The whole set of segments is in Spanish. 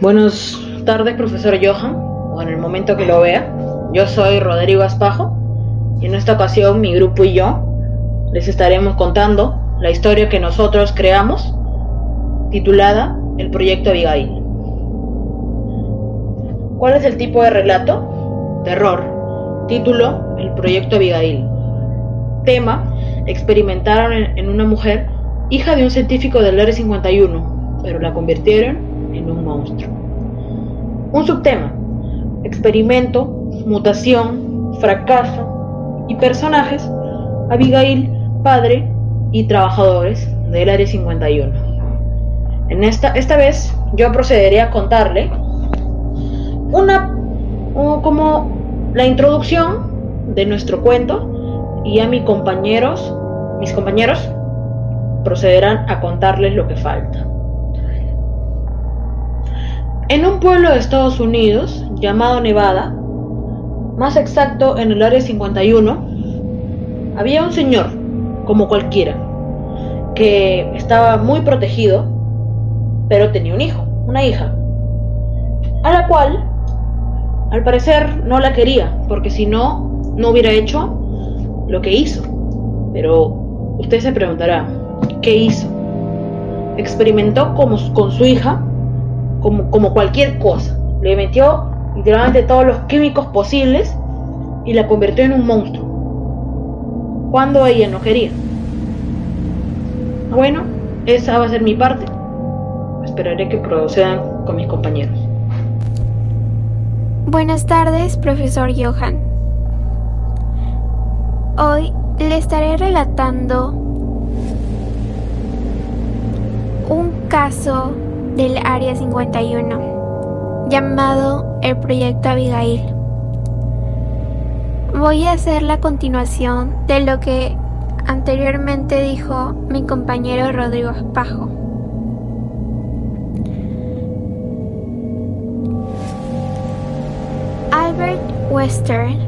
Buenas tardes, profesor Johan, o en el momento que lo vea. Yo soy Rodrigo Aspajo y en esta ocasión mi grupo y yo les estaremos contando la historia que nosotros creamos, titulada El Proyecto Abigail. ¿Cuál es el tipo de relato? Terror. Título, El Proyecto Abigail. Tema, experimentaron en una mujer, hija de un científico del Área 51, pero la convirtieron en un monstruo. Un subtema, experimento, mutación, fracaso y personajes, Abigail, padre y trabajadores del Área 51. En esta, esta vez yo procederé a contarle una como la introducción de nuestro cuento y a mis compañeros, mis compañeros procederán a contarles lo que falta. En un pueblo de Estados Unidos llamado Nevada, más exacto en el área 51, había un señor, como cualquiera, que estaba muy protegido, pero tenía un hijo, una hija, a la cual, al parecer, no la quería, porque si no, no hubiera hecho lo que hizo. Pero usted se preguntará, ¿qué hizo? Experimentó con su hija como, como cualquier cosa. Le metió literalmente todos los químicos posibles y la convirtió en un monstruo. Cuando ella no quería. Bueno, esa va a ser mi parte. Esperaré que procedan con mis compañeros. Buenas tardes, profesor Johan. Hoy le estaré relatando un caso del Área 51, llamado el Proyecto Abigail. Voy a hacer la continuación de lo que anteriormente dijo mi compañero Rodrigo Espajo. Albert Western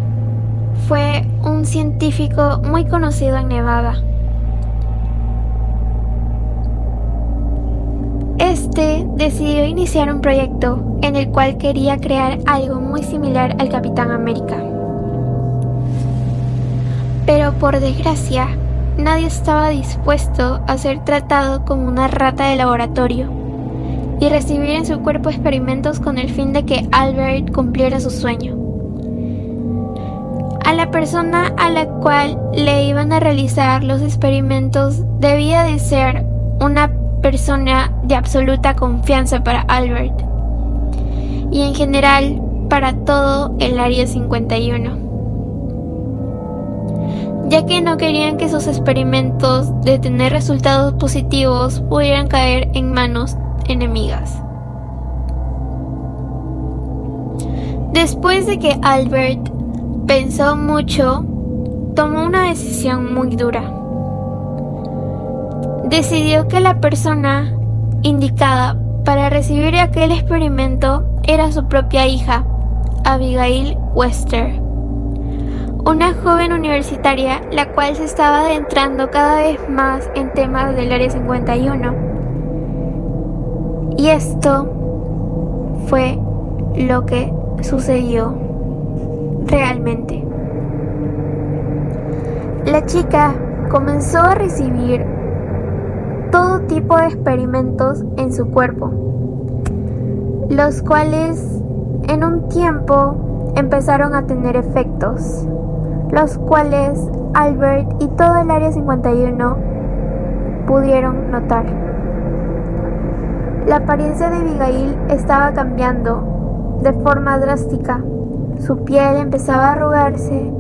fue un científico muy conocido en Nevada Este decidió iniciar un proyecto en el cual quería crear algo muy similar al Capitán América. Pero por desgracia, nadie estaba dispuesto a ser tratado como una rata de laboratorio y recibir en su cuerpo experimentos con el fin de que Albert cumpliera su sueño. A la persona a la cual le iban a realizar los experimentos debía de ser una persona de absoluta confianza para Albert. Y en general para todo el Área 51 ya que no querían que sus experimentos de tener resultados positivos pudieran caer en manos enemigas. Después de que Albert pensó mucho, tomó una decisión muy dura decidió que la persona indicada para recibir aquel experimento era su propia hija, Abigail Wester, una joven universitaria la cual se estaba adentrando cada vez más en temas del Área 51. Y esto fue lo que sucedió realmente. La chica comenzó a recibir todo tipo de experimentos en su cuerpo, los cuales en un tiempo empezaron a tener efectos, los cuales Albert y todo el Área 51 pudieron notar. La apariencia de Abigail estaba cambiando de forma drástica. Su piel empezaba a arrugarse,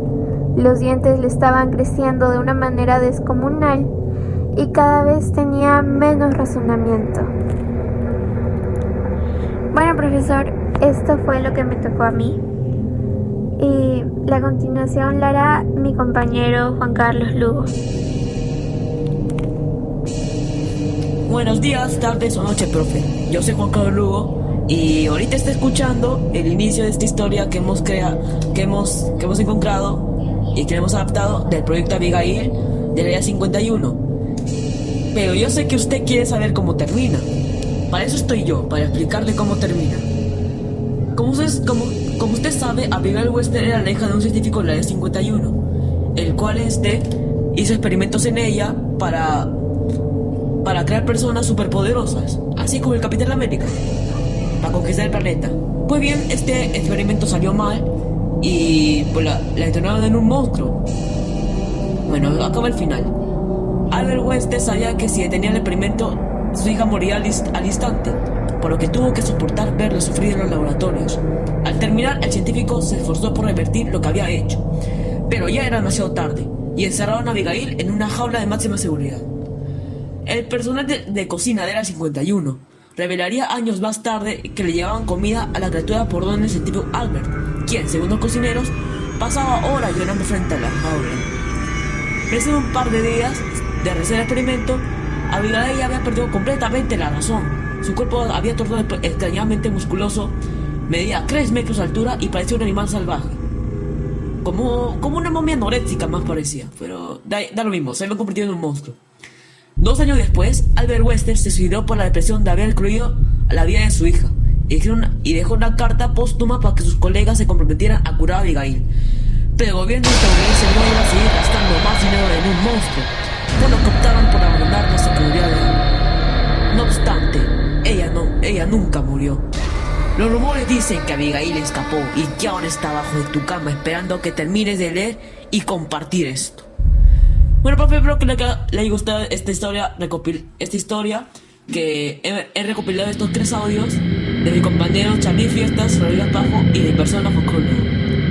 los dientes le estaban creciendo de una manera descomunal y cada vez tenía menos razonamiento. Bueno, profesor, esto fue lo que me tocó a mí. Y la continuación la hará mi compañero Juan Carlos Lugo. Buenos días, tardes o noches, profe. Yo soy Juan Carlos Lugo y ahorita está escuchando el inicio de esta historia que hemos creado, que hemos, que hemos encontrado y que hemos adaptado del proyecto Abigail del área 51. Pero yo sé que usted quiere saber cómo termina. Para eso estoy yo, para explicarle cómo termina. Como usted, como, usted sabe, Abigail Wester era la hija de un científico de la E51, el cual este hizo experimentos en ella para, para crear personas superpoderosas, así como el Capitán América, para conquistar el planeta. Pues bien, este experimento salió mal y pues la, la en un monstruo. Bueno, acaba el final. Albert Wester sabía que si detenía el experimento, su hija moría al, inst- al instante, por lo que tuvo que soportar verlo sufrir en los laboratorios. Al terminar, el científico se esforzó por revertir lo que había hecho, pero ya era demasiado tarde, y encerraron a Abigail en una jaula de máxima seguridad. El personal de, cocina de la 51 revelaría años más tarde que le llevaban comida a la criatura por donde el científico Albert, quien, según los cocineros, pasaba horas llorando frente a la jaula. Después de un par de días de realizar el experimento, Abigail ya había perdido completamente la razón. Su cuerpo había tornado extrañamente musculoso, medía 3 metros de altura y parecía un animal salvaje. Como, como una momia anoréxica más parecía, pero da, da lo mismo, se había convertido en un monstruo. Dos años después, Albert Wester se suicidó por la depresión de haber excluido a la vida de su hija y dejó una, y dejó una carta póstuma para que sus colegas se comprometieran a curar a Abigail. Pero el gobierno estadounidense no iba a seguir gastando más dinero en un monstruo, Ella no, ella nunca murió. Los rumores dicen que Abigail escapó y que ahora está abajo de tu cama esperando que termines de leer y compartir esto. Bueno, profe, espero que le, le haya gustado esta historia, recopil esta historia que he, recopilado estos tres audios de mi compañero Charlie Fiestas, Rodríguez Pajo y de persona Focolo.